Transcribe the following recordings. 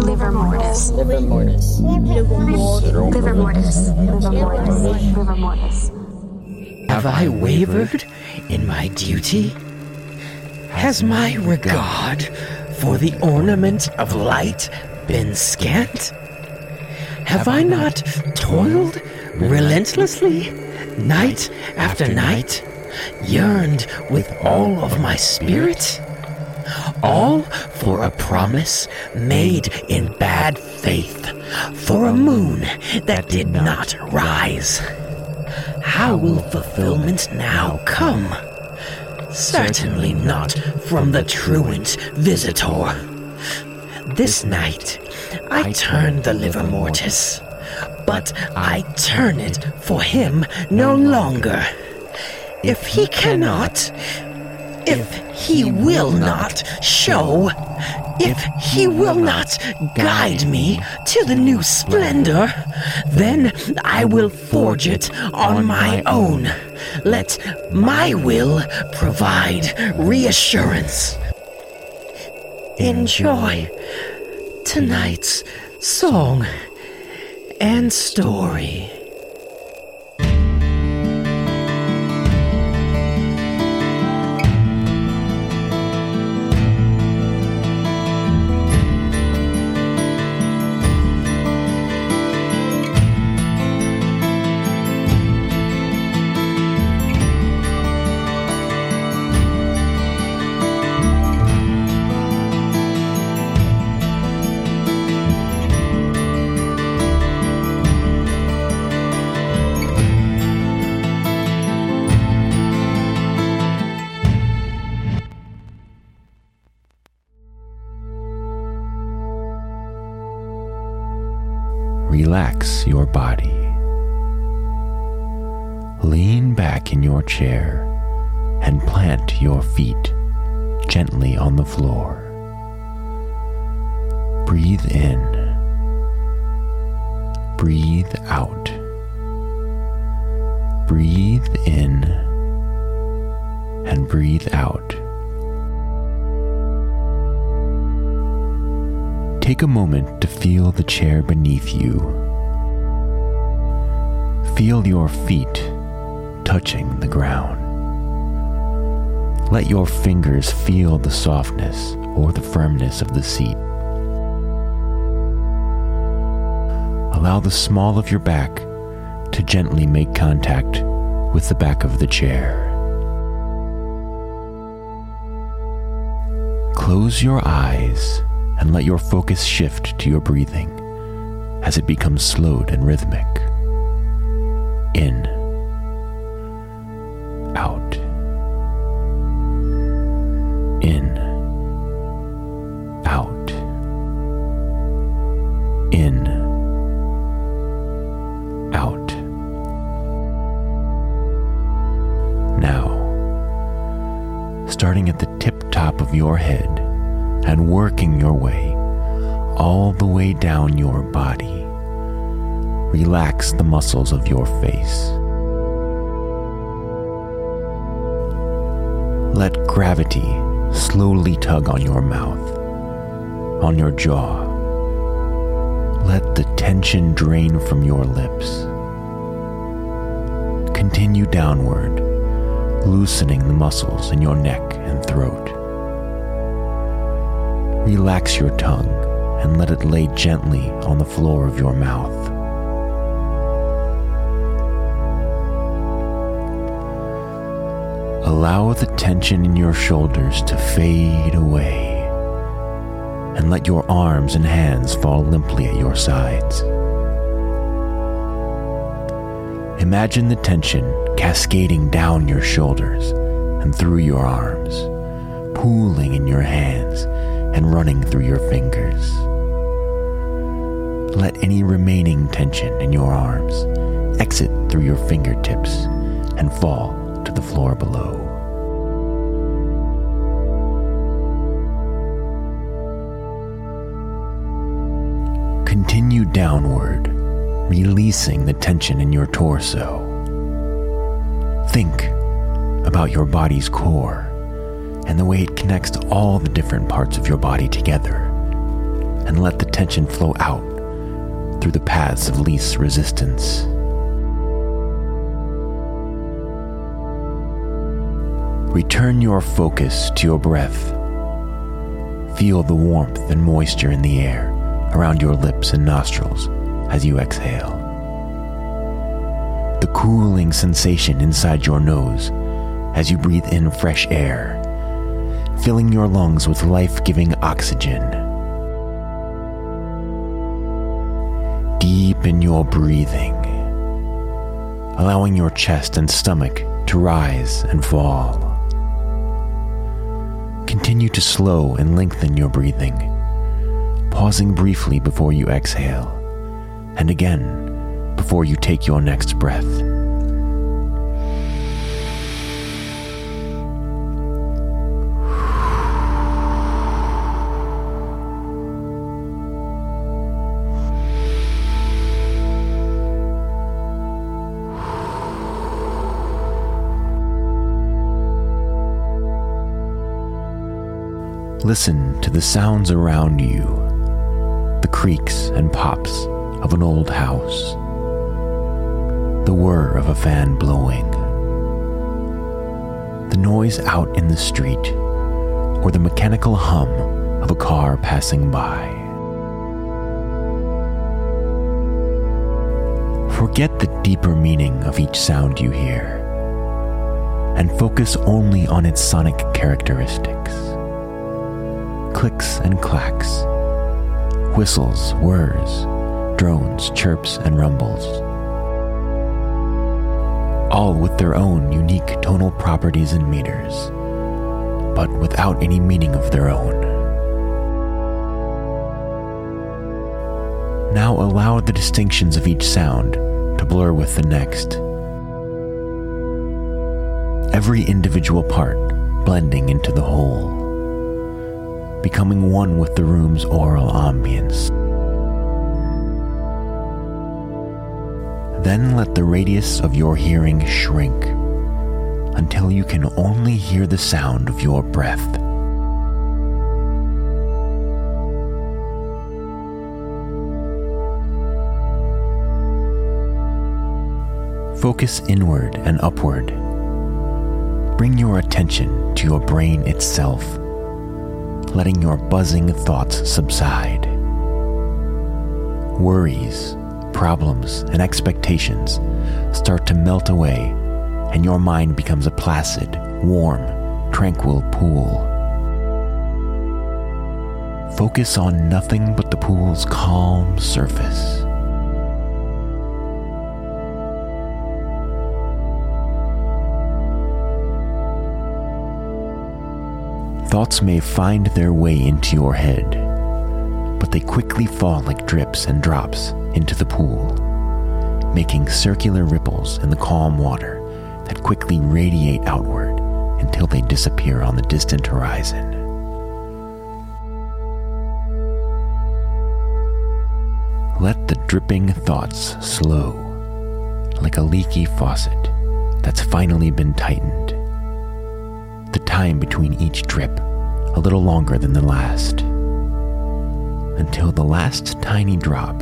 Liber mortis. Liber mortis. Liber mortis. Liber mortis. Have I wavered in my duty? Has my regard for the ornament of light been scant? Have I not toiled relentlessly, night after night, yearned with all of my spirit? All for a promise made in bad faith, for a moon that did not rise. How will fulfillment now come? Certainly not from the truant visitor. This night, I turn the liber mortis, but I turn it for him no longer. If he cannot, if he will not show, if he will not guide me to the new splendor, then I will forge it on my own. Let my will provide reassurance. Enjoy tonight's song and story. Relax your body. Lean back in your chair and plant your feet gently on the floor. Breathe in. Breathe out. Breathe in and breathe out. Take a moment to feel the chair beneath you. Feel your feet touching the ground. Let your fingers feel the softness or the firmness of the seat. Allow the small of your back to gently make contact with the back of the chair. Close your eyes and let your focus shift to your breathing as it becomes slowed and rhythmic. In, out, in, out, in, out. Now, starting at the tip top of your head and working your way all the way down your body. Relax the muscles of your face. Let gravity slowly tug on your mouth, on your jaw. Let the tension drain from your lips. Continue downward, loosening the muscles in your neck and throat. Relax your tongue and let it lay gently on the floor of your mouth. Allow the tension in your shoulders to fade away and let your arms and hands fall limply at your sides. Imagine the tension cascading down your shoulders and through your arms, pooling in your hands and running through your fingers. Let any remaining tension in your arms exit through your fingertips and fall to the floor below. Downward, releasing the tension in your torso. Think about your body's core and the way it connects all the different parts of your body together, and let the tension flow out through the paths of least resistance. Return your focus to your breath. Feel the warmth and moisture in the air around your lips and nostrils as you exhale. The cooling sensation inside your nose as you breathe in fresh air, filling your lungs with life giving oxygen. Deep in your breathing, allowing your chest and stomach to rise and fall. Continue to slow and lengthen your breathing, pausing briefly before you exhale, and again before you take your next breath. Listen to the sounds around you, the creaks and pops of an old house, the whir of a fan blowing, the noise out in the street, or the mechanical hum of a car passing by. Forget the deeper meaning of each sound you hear and focus only on its sonic characteristics clicks and clacks, whistles, whirs, drones, chirps, and rumbles. All with their own unique tonal properties and meters, but without any meaning of their own. Now allow the distinctions of each sound to blur with the next. Every individual part blending into the whole becoming one with the room's aural ambience. Then let the radius of your hearing shrink until you can only hear the sound of your breath. Focus inward and upward. Bring your attention to your brain itself letting your buzzing thoughts subside. Worries, problems, and expectations start to melt away, and your mind becomes a placid, warm, tranquil pool. Focus on nothing but the pool's calm surface. Thoughts may find their way into your head, but they quickly fall like drips and drops into the pool, making circular ripples in the calm water that quickly radiate outward until they disappear on the distant horizon. Let the dripping thoughts slow, like a leaky faucet that's finally been tightened the time between each drip a little longer than the last, until the last tiny drop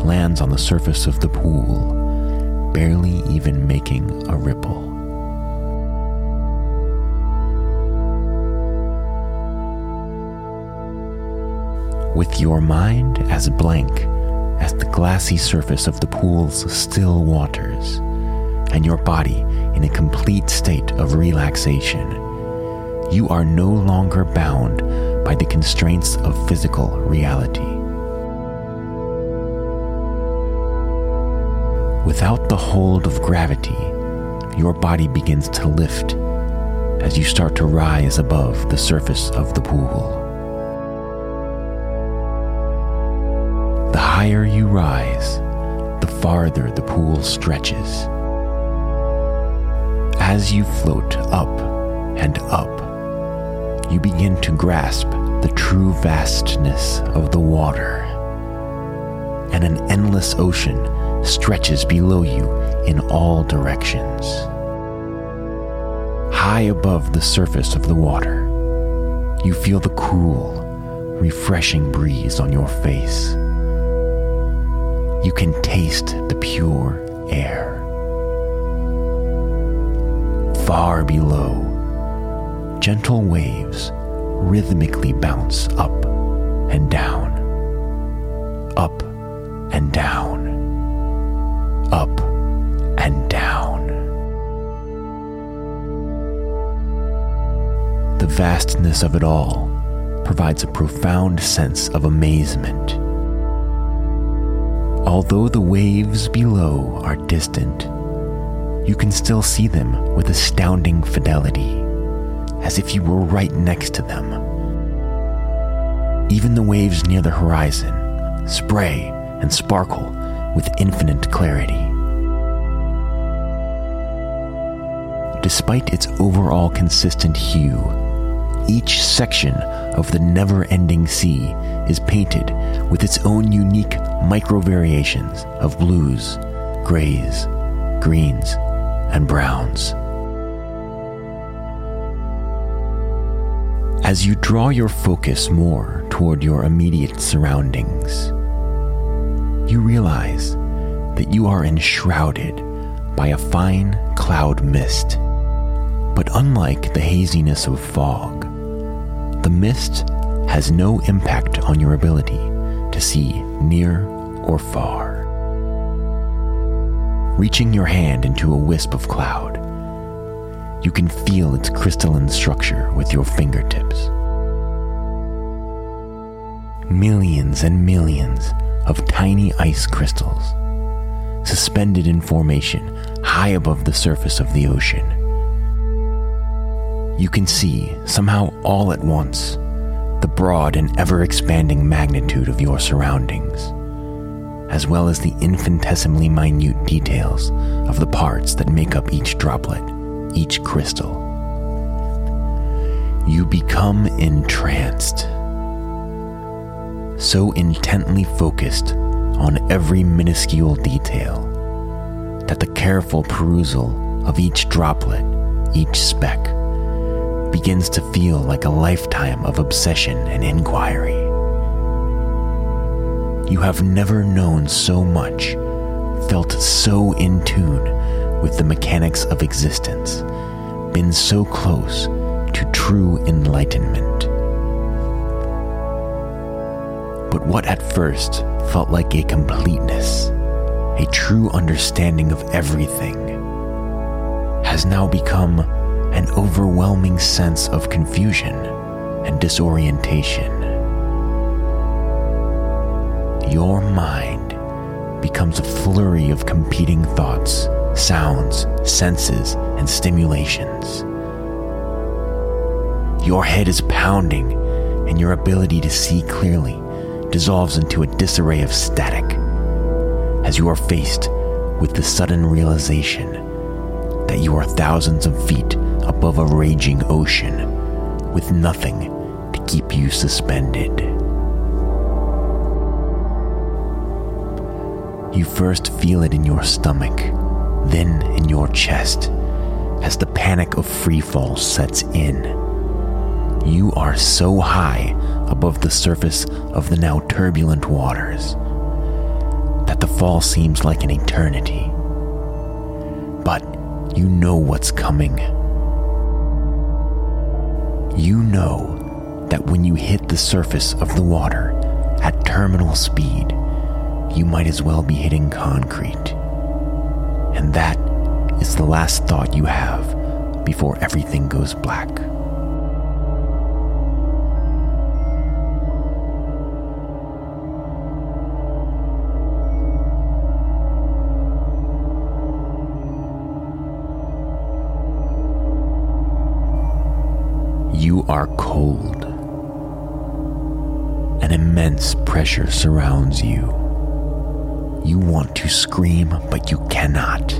lands on the surface of the pool, barely even making a ripple. With your mind as blank as the glassy surface of the pool's still waters, and your body in a complete state of relaxation you are no longer bound by the constraints of physical reality. Without the hold of gravity, your body begins to lift as you start to rise above the surface of the pool. The higher you rise, the farther the pool stretches. As you float up and up, you begin to grasp the true vastness of the water. And an endless ocean stretches below you in all directions. High above the surface of the water, you feel the cool, refreshing breeze on your face. You can taste the pure air. Far below, gentle waves rhythmically bounce up and down, up and down, up and down. The vastness of it all provides a profound sense of amazement. Although the waves below are distant, you can still see them with astounding fidelity, as if you were right next to them. Even the waves near the horizon spray and sparkle with infinite clarity. Despite its overall consistent hue, each section of the never ending sea is painted with its own unique micro variations of blues, grays, greens, and browns. As you draw your focus more toward your immediate surroundings, you realize that you are enshrouded by a fine cloud mist. But unlike the haziness of fog, the mist has no impact on your ability to see near or far. Reaching your hand into a wisp of cloud, you can feel its crystalline structure with your fingertips. Millions and millions of tiny ice crystals, suspended in formation high above the surface of the ocean you can see, somehow all at once, the broad and ever expanding magnitude of your surroundings, as well as the infinitesimally minute details of the parts that make up each droplet, each crystal. You become entranced, so intently focused on every minuscule detail that the careful perusal of each droplet, each speck, begins to feel like a lifetime of obsession and inquiry. You have never known so much, felt so in tune with the mechanics of existence, been so close to true enlightenment. But what at first felt like a completeness, a true understanding of everything, has now become an overwhelming sense of confusion and disorientation. Your mind becomes a flurry of competing thoughts, sounds, senses, and stimulations. Your head is pounding, and your ability to see clearly dissolves into a disarray of static as you are faced with the sudden realization that you are thousands of feet above a raging ocean with nothing to keep you suspended. You first feel it in your stomach, then in your chest, as the panic of freefall sets in. You are so high above the surface of the now turbulent waters that the fall seems like an eternity. But you know what's coming. You know that when you hit the surface of the water at terminal speed, you might as well be hitting concrete. And that is the last thought you have before everything goes black. You are cold. An immense pressure surrounds you. You want to scream, but you cannot.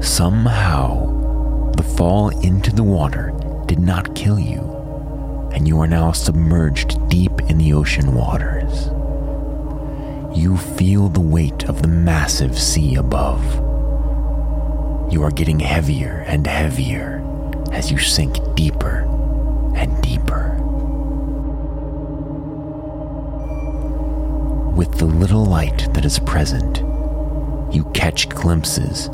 Somehow, the fall into the water did not kill you, and you are now submerged deep in the ocean waters. You feel the weight of the massive sea above. You are getting heavier and heavier as you sink deeper With the little light that is present, you catch glimpses,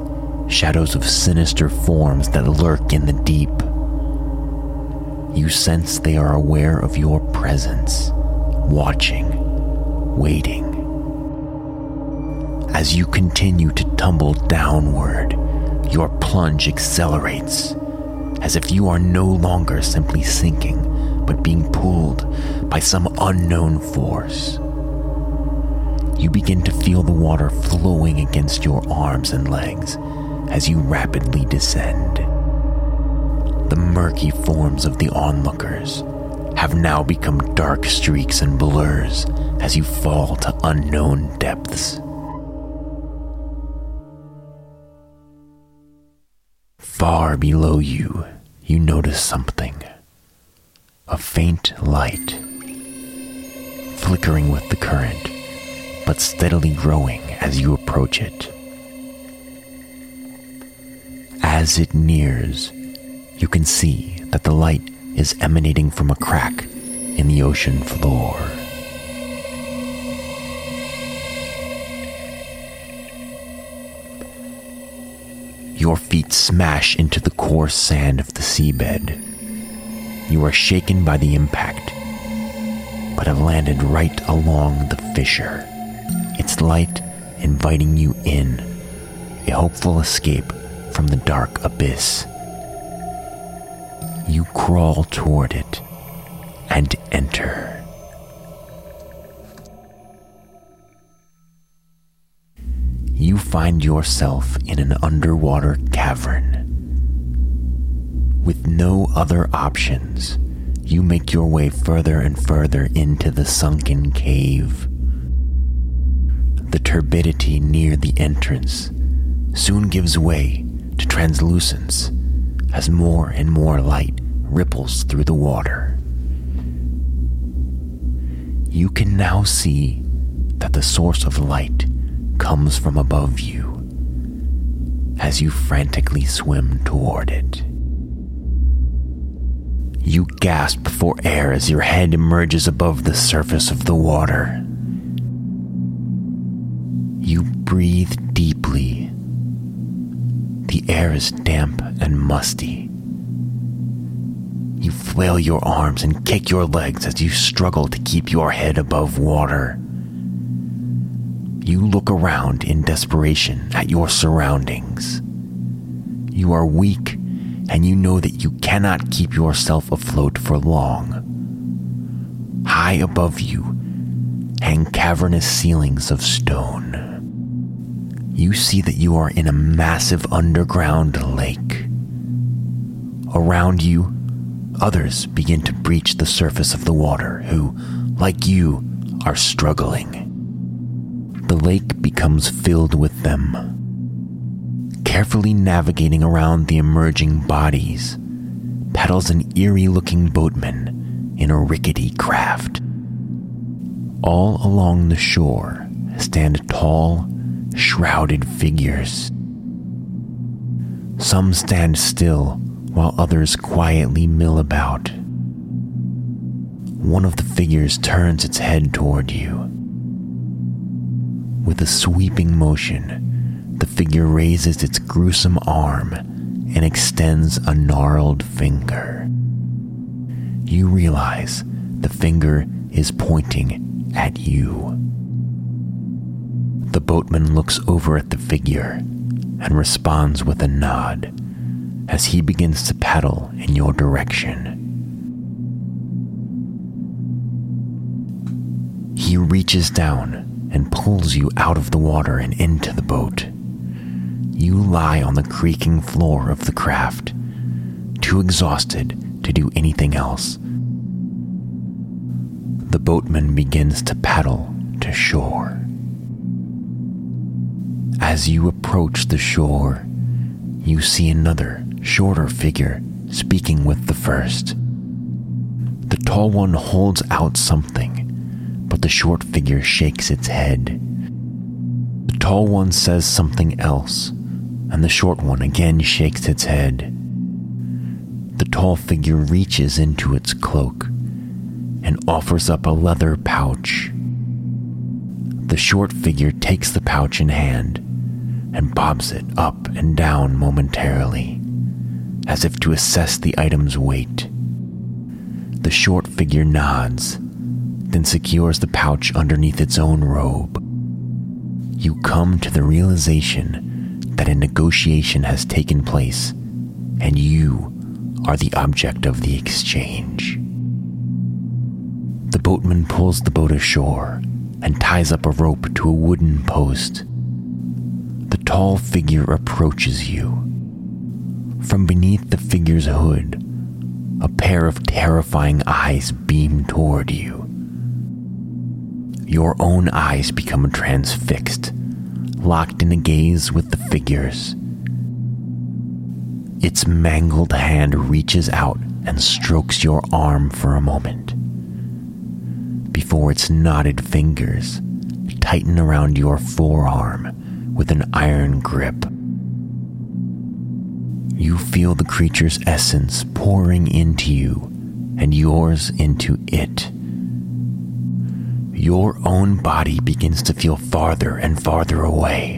shadows of sinister forms that lurk in the deep. You sense they are aware of your presence, watching, waiting. As you continue to tumble downward, your plunge accelerates, as if you are no longer simply sinking, but being pulled by some unknown force. You begin to feel the water flowing against your arms and legs as you rapidly descend. The murky forms of the onlookers have now become dark streaks and blurs as you fall to unknown depths. Far below you, you notice something a faint light, flickering with the current, but steadily growing as you approach it. As it nears, you can see that the light is emanating from a crack in the ocean floor. Your feet smash into the coarse sand of the seabed. You are shaken by the impact, but have landed right along the fissure, light inviting you in, a hopeful escape from the dark abyss. You crawl toward it and enter. You find yourself in an underwater cavern. With no other options, you make your way further and further into the sunken cave. The turbidity near the entrance soon gives way to translucence as more and more light ripples through the water. You can now see that the source of light comes from above you as you frantically swim toward it. You gasp for air as your head emerges above the surface of the water. Breathe deeply. The air is damp and musty. You flail your arms and kick your legs as you struggle to keep your head above water. You look around in desperation at your surroundings. You are weak and you know that you cannot keep yourself afloat for long. High above you hang cavernous ceilings of stone. You see that you are in a massive underground lake. Around you, others begin to breach the surface of the water who, like you, are struggling. The lake becomes filled with them carefully navigating around the emerging bodies, paddles an eerie looking boatman in a rickety craft. All along the shore stand tall, shrouded figures. Some stand still while others quietly mill about. One of the figures turns its head toward you. With a sweeping motion, the figure raises its gruesome arm and extends a gnarled finger. You realize the finger is pointing at you. The boatman looks over at the figure and responds with a nod as he begins to paddle in your direction. He reaches down and pulls you out of the water and into the boat. You lie on the creaking floor of the craft, too exhausted to do anything else. The boatman begins to paddle to shore. As you approach the shore, you see another, shorter figure speaking with the first. The tall one holds out something, but the short figure shakes its head. The tall one says something else, and the short one again shakes its head. The tall figure reaches into its cloak and offers up a leather pouch. The short figure takes the pouch in hand and bobs it up and down momentarily, as if to assess the item's weight. The short figure nods, then secures the pouch underneath its own robe. You come to the realization that a negotiation has taken place and you are the object of the exchange. The boatman pulls the boat ashore and ties up a rope to a wooden post. Tall figure approaches you. From beneath the figure's hood, a pair of terrifying eyes beam toward you. Your own eyes become transfixed, locked in a gaze with the figure's. Its mangled hand reaches out and strokes your arm for a moment. Before its knotted fingers tighten around your forearm with an iron grip. You feel the creature's essence pouring into you and yours into it. Your own body begins to feel farther and farther away,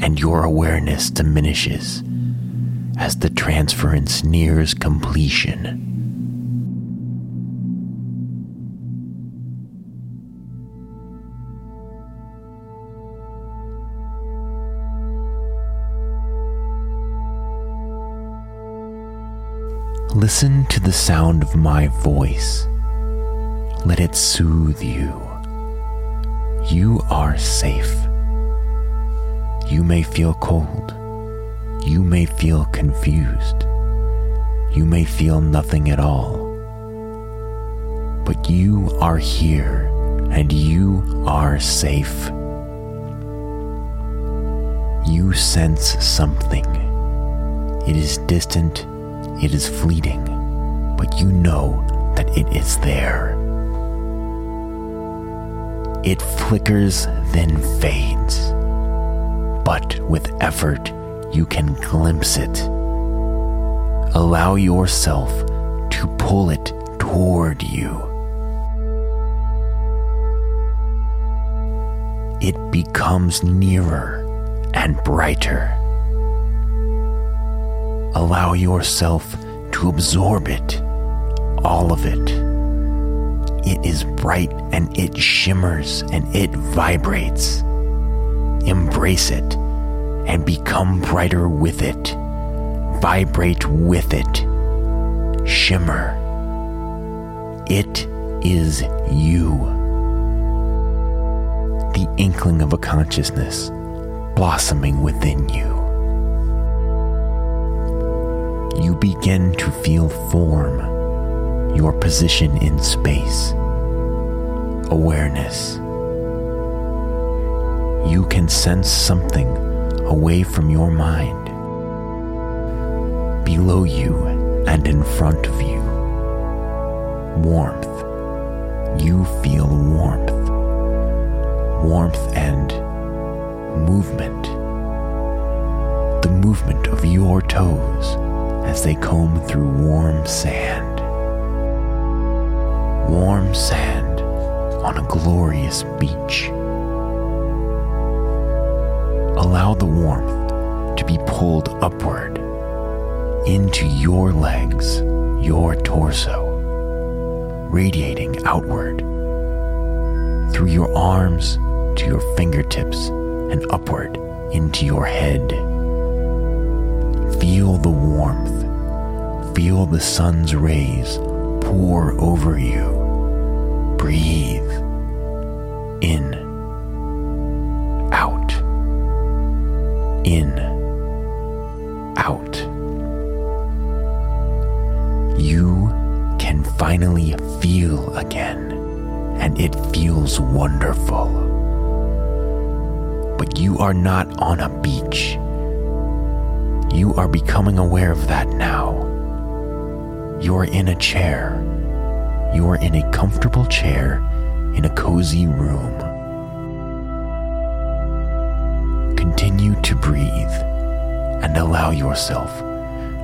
and your awareness diminishes as the transference nears completion. Listen to the sound of my voice. Let it soothe you. You are safe. You may feel cold. You may feel confused. You may feel nothing at all. But you are here and you are safe. You sense something. It is distant, it is fleeting, but you know that it is there. It flickers, then fades. But with effort, you can glimpse it. Allow yourself to pull it toward you. It becomes nearer and brighter. Allow yourself to absorb it, all of it. It is bright and it shimmers and it vibrates. Embrace it and become brighter with it. Vibrate with it. Shimmer. It is you. The inkling of a consciousness blossoming within you. You begin to feel form, your position in space, awareness. You can sense something away from your mind, below you and in front of you. Warmth. You feel warmth. Warmth and movement. The movement of your toes as they comb through warm sand. Warm sand on a glorious beach allow the warmth to be pulled upward into your legs, your torso, radiating outward through your arms to your fingertips and upward into your head. Feel the warmth. Feel the sun's rays pour over you. Breathe in, out in, out. You can finally feel again, and it feels wonderful. But you are not on a beach. You are becoming aware of that now. You are in a chair. You are in a comfortable chair in a cozy room. Continue to breathe and allow yourself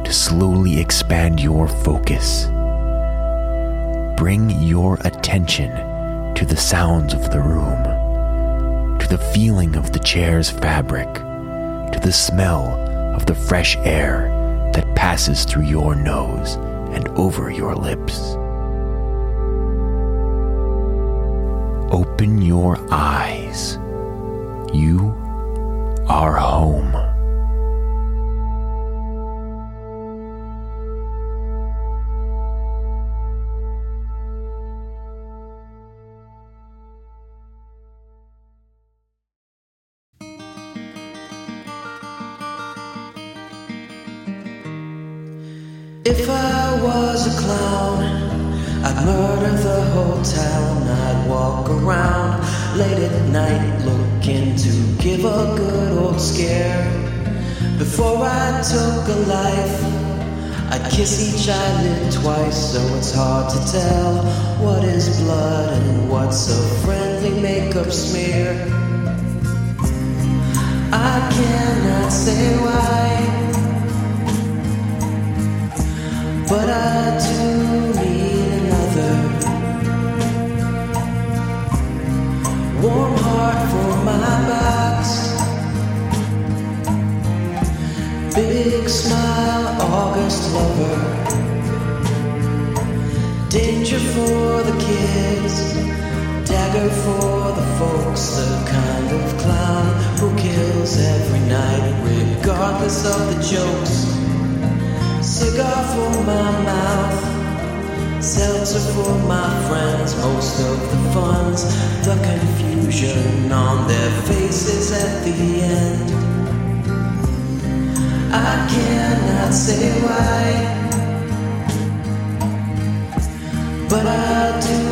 to slowly expand your focus. Bring your attention to the sounds of the room, to the feeling of the chair's fabric, to the smell the fresh air that passes through your nose and over your lips. Open your eyes. You are home. If I was a clown, I'd murder the whole town. I'd walk around late at night looking to give a good old scare. Before I took a life, I'd kiss each eyelid twice, so it's hard to tell what is blood and what's a friendly makeup smear. I cannot say why. But I do need another warm heart for my box. Big smile, August lover. Danger for the kids, dagger for the folks. The kind of clown who kills every night, regardless of the jokes. Cigar for my mouth, seltzer for my friends. Most of the fun's the confusion on their faces at the end. I cannot say why, but I do